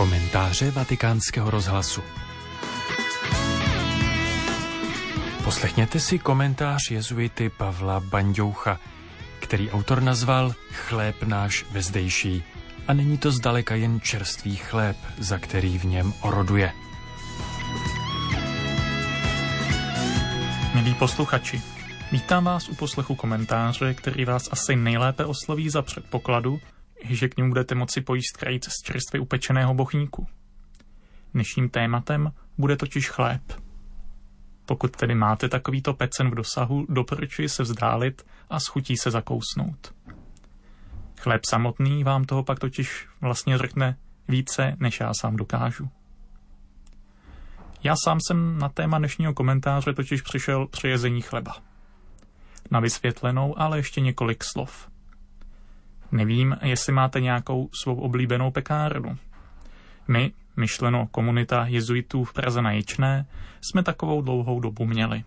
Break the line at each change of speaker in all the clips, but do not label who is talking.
Komentáře vatikánského rozhlasu Poslechněte si komentář jezuity Pavla Banďoucha, který autor nazval Chléb náš vezdejší. A není to zdaleka jen čerstvý chléb, za který v něm oroduje.
Milí posluchači, vítám vás u poslechu komentáře, který vás asi nejlépe osloví za předpokladu, že k němu budete moci pojíst krajíc z čerstvě upečeného bochníku. Dnešním tématem bude totiž chléb. Pokud tedy máte takovýto pecen v dosahu, doporučuji se vzdálit a schutí se zakousnout. Chléb samotný vám toho pak totiž vlastně řekne více, než já sám dokážu. Já sám jsem na téma dnešního komentáře totiž přišel při jezení chleba. Na vysvětlenou ale ještě několik slov. Nevím, jestli máte nějakou svou oblíbenou pekárnu. My, myšleno komunita jezuitů v Praze na Ječné, jsme takovou dlouhou dobu měli.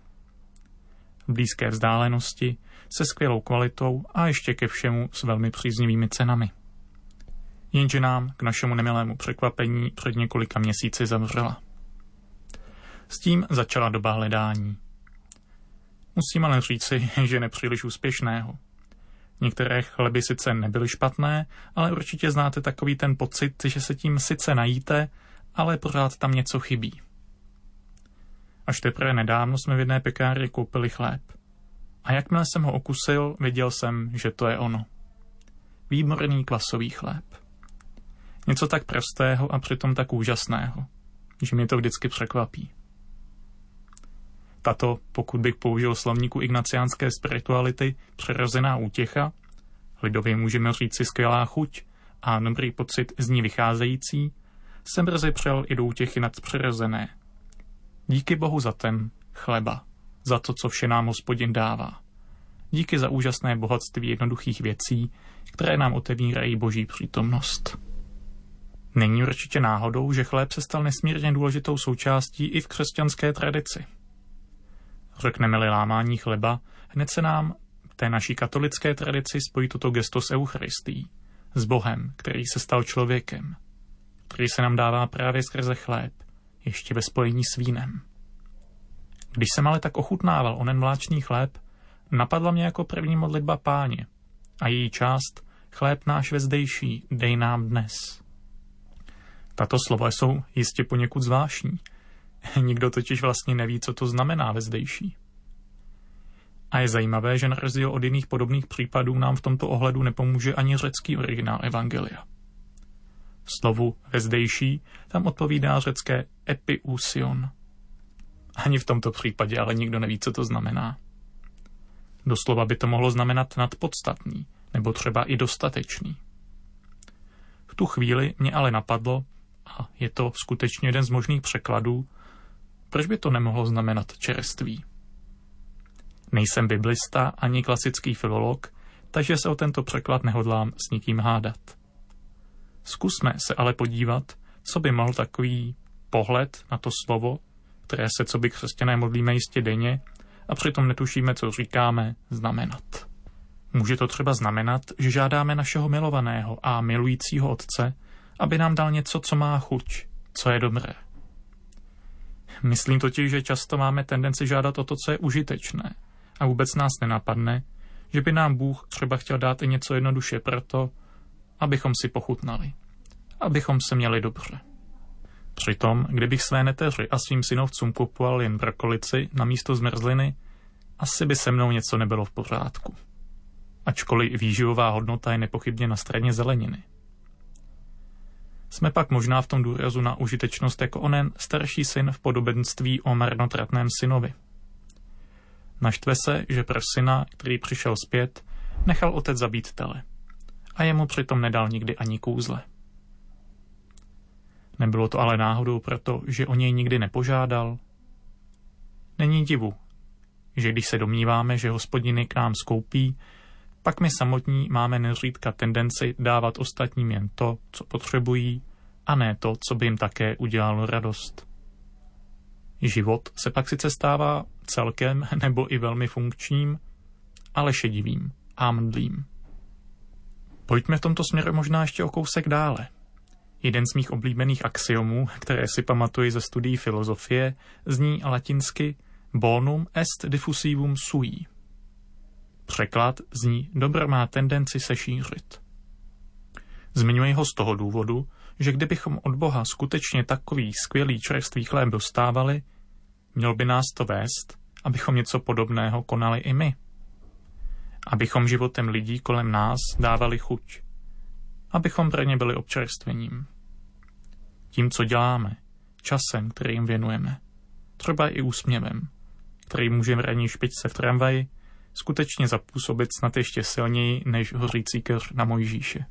V blízké vzdálenosti, se skvělou kvalitou a ještě ke všemu s velmi příznivými cenami. Jenže nám k našemu nemilému překvapení před několika měsíci zavřela. S tím začala doba hledání. Musím ale říci, že nepříliš úspěšného. Některé chleby sice nebyly špatné, ale určitě znáte takový ten pocit, že se tím sice najíte, ale pořád tam něco chybí. Až teprve nedávno jsme v jedné pekárně koupili chléb. A jakmile jsem ho okusil, viděl jsem, že to je ono. Výborný kvasový chléb. Něco tak prostého a přitom tak úžasného, že mě to vždycky překvapí. Tato, pokud bych použil slovníku ignaciánské spirituality, přirozená útěcha, lidově můžeme říct si skvělá chuť a dobrý pocit z ní vycházející, se brzy přel i do útěchy nadpřirozené. Díky Bohu za ten chleba, za to, co vše nám hospodin dává. Díky za úžasné bohatství jednoduchých věcí, které nám otevírají boží přítomnost. Není určitě náhodou, že chléb se stal nesmírně důležitou součástí i v křesťanské tradici. Řekneme-li lámání chleba, hned se nám v té naší katolické tradici spojí toto gesto s Eucharistí, s Bohem, který se stal člověkem, který se nám dává právě skrze chléb, ještě ve spojení s vínem. Když jsem ale tak ochutnával onen mláčný chléb, napadla mě jako první modlitba páně a její část chléb náš vezdejší, dej nám dnes. Tato slova jsou jistě poněkud zvláštní, Nikdo totiž vlastně neví, co to znamená ve zdejší. A je zajímavé, že na rozdíl od jiných podobných případů nám v tomto ohledu nepomůže ani řecký originál Evangelia. V slovu vezdejší tam odpovídá řecké epiusion. Ani v tomto případě ale nikdo neví, co to znamená. Doslova by to mohlo znamenat nadpodstatný, nebo třeba i dostatečný. V tu chvíli mě ale napadlo, a je to skutečně jeden z možných překladů, proč by to nemohlo znamenat čerství? Nejsem biblista ani klasický filolog, takže se o tento překlad nehodlám s nikým hádat. Zkusme se ale podívat, co by mohl takový pohled na to slovo, které se co by křesťané modlíme jistě denně, a přitom netušíme, co říkáme, znamenat. Může to třeba znamenat, že žádáme našeho milovaného a milujícího Otce, aby nám dal něco, co má chuť, co je dobré. Myslím totiž, že často máme tendenci žádat o to, co je užitečné. A vůbec nás nenapadne, že by nám Bůh třeba chtěl dát i něco jednoduše proto, abychom si pochutnali. Abychom se měli dobře. Přitom, kdybych své neteři a svým synovcům kupoval jen brokolici na místo zmrzliny, asi by se mnou něco nebylo v pořádku. Ačkoliv výživová hodnota je nepochybně na straně zeleniny. Jsme pak možná v tom důrazu na užitečnost jako onen starší syn v podobenství o marnotratném synovi. Naštve se, že pro syna, který přišel zpět, nechal otec zabít tele a jemu přitom nedal nikdy ani kůzle. Nebylo to ale náhodou proto, že o něj nikdy nepožádal? Není divu, že když se domníváme, že hospodiny k nám skoupí, pak my samotní máme neřídka tendenci dávat ostatním jen to, co potřebují, a ne to, co by jim také udělalo radost. Život se pak sice stává celkem nebo i velmi funkčním, ale šedivým a mdlým. Pojďme v tomto směru možná ještě o kousek dále. Jeden z mých oblíbených axiomů, které si pamatuji ze studií filozofie, zní latinsky bonum est diffusivum sui. Překlad zní dobro má tendenci se šířit. Zmiňuji ho z toho důvodu, že kdybychom od Boha skutečně takový skvělý čerstvý chléb dostávali, měl by nás to vést, abychom něco podobného konali i my. Abychom životem lidí kolem nás dávali chuť. Abychom pro ně byli občerstvením. Tím, co děláme, časem, který jim věnujeme, třeba i úsměvem, který může v ranní špičce v tramvaji skutečně zapůsobit snad ještě silněji než hořící krv na Mojžíše.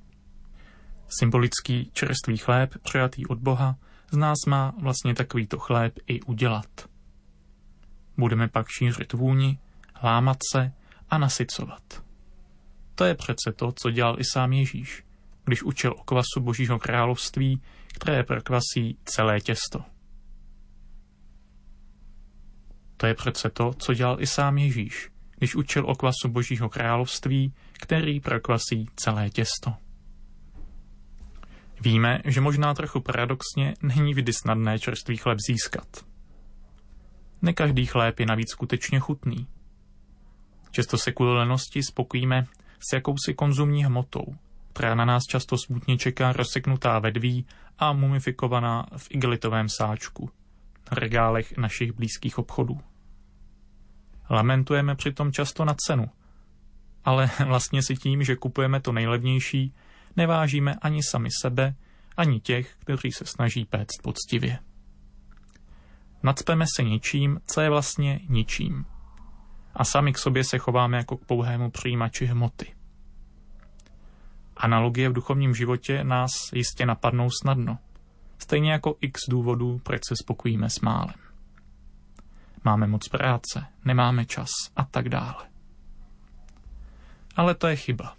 Symbolický čerstvý chléb, přijatý od Boha, z nás má vlastně takovýto chléb i udělat. Budeme pak šířit vůni, lámat se a nasycovat. To je přece to, co dělal i sám Ježíš, když učil o kvasu Božího království, které prokvasí celé těsto. To je přece to, co dělal i sám Ježíš, když učil o kvasu Božího království, který prokvasí celé těsto. Víme, že možná trochu paradoxně není vždy snadné čerstvý chléb získat. Ne každý chléb je navíc skutečně chutný. Často se kvůli lenosti spokojíme s jakousi konzumní hmotou, která na nás často smutně čeká rozseknutá vedví a mumifikovaná v igelitovém sáčku na regálech našich blízkých obchodů. Lamentujeme přitom často na cenu, ale vlastně si tím, že kupujeme to nejlevnější, nevážíme ani sami sebe, ani těch, kteří se snaží péct poctivě. Nadspeme se něčím, co je vlastně ničím. A sami k sobě se chováme jako k pouhému přijímači hmoty. Analogie v duchovním životě nás jistě napadnou snadno. Stejně jako x důvodů, proč se spokojíme s málem. Máme moc práce, nemáme čas a tak dále. Ale to je chyba.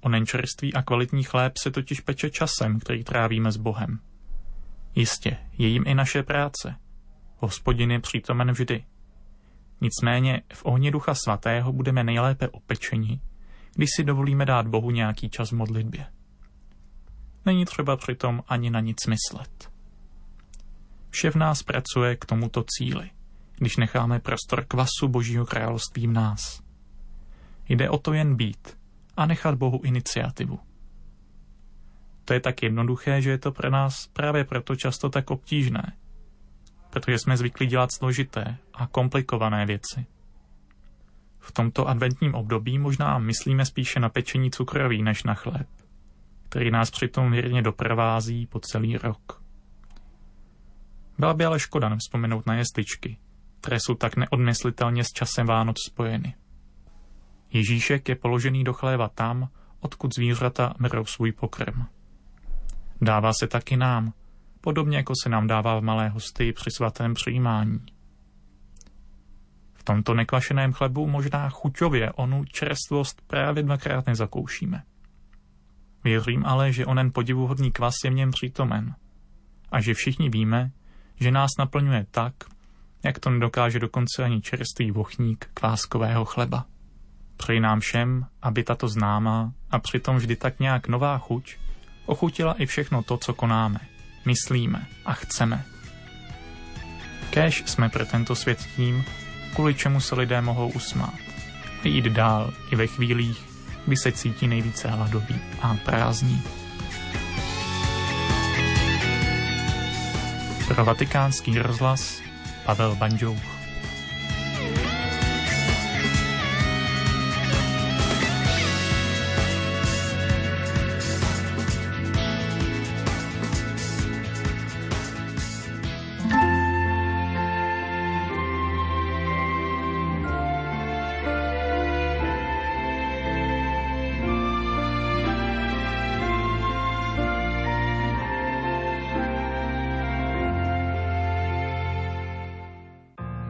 Onen čerstvý a kvalitní chléb se totiž peče časem, který trávíme s Bohem. Jistě, je jim i naše práce. Hospodin je přítomen vždy. Nicméně v ohni Ducha Svatého budeme nejlépe opečeni, když si dovolíme dát Bohu nějaký čas v modlitbě. Není třeba přitom ani na nic myslet. Vše v nás pracuje k tomuto cíli, když necháme prostor kvasu Božího království v nás. Jde o to jen být a nechat Bohu iniciativu. To je tak jednoduché, že je to pro nás právě proto často tak obtížné, protože jsme zvyklí dělat složité a komplikované věci. V tomto adventním období možná myslíme spíše na pečení cukroví než na chléb, který nás přitom věrně doprovází po celý rok. Byla by ale škoda nevzpomenout na jestičky, které jsou tak neodmyslitelně s časem Vánoc spojeny. Ježíšek je položený do chléva tam, odkud zvířata merou svůj pokrm. Dává se taky nám, podobně jako se nám dává v malé hosty při svatém přijímání. V tomto nekvašeném chlebu možná chuťově onu čerstvost právě dvakrát nezakoušíme. Věřím ale, že onen podivuhodný kvas je v něm přítomen a že všichni víme, že nás naplňuje tak, jak to nedokáže dokonce ani čerstvý vochník kváskového chleba. Přeji nám všem, aby tato známá a přitom vždy tak nějak nová chuť ochutila i všechno to, co konáme, myslíme a chceme. Kéž jsme pro tento svět tím, kvůli čemu se lidé mohou usmát a jít dál i ve chvílích, kdy se cítí nejvíce hladoví a prázdní. Pro vatikánský rozhlas Pavel Banďouch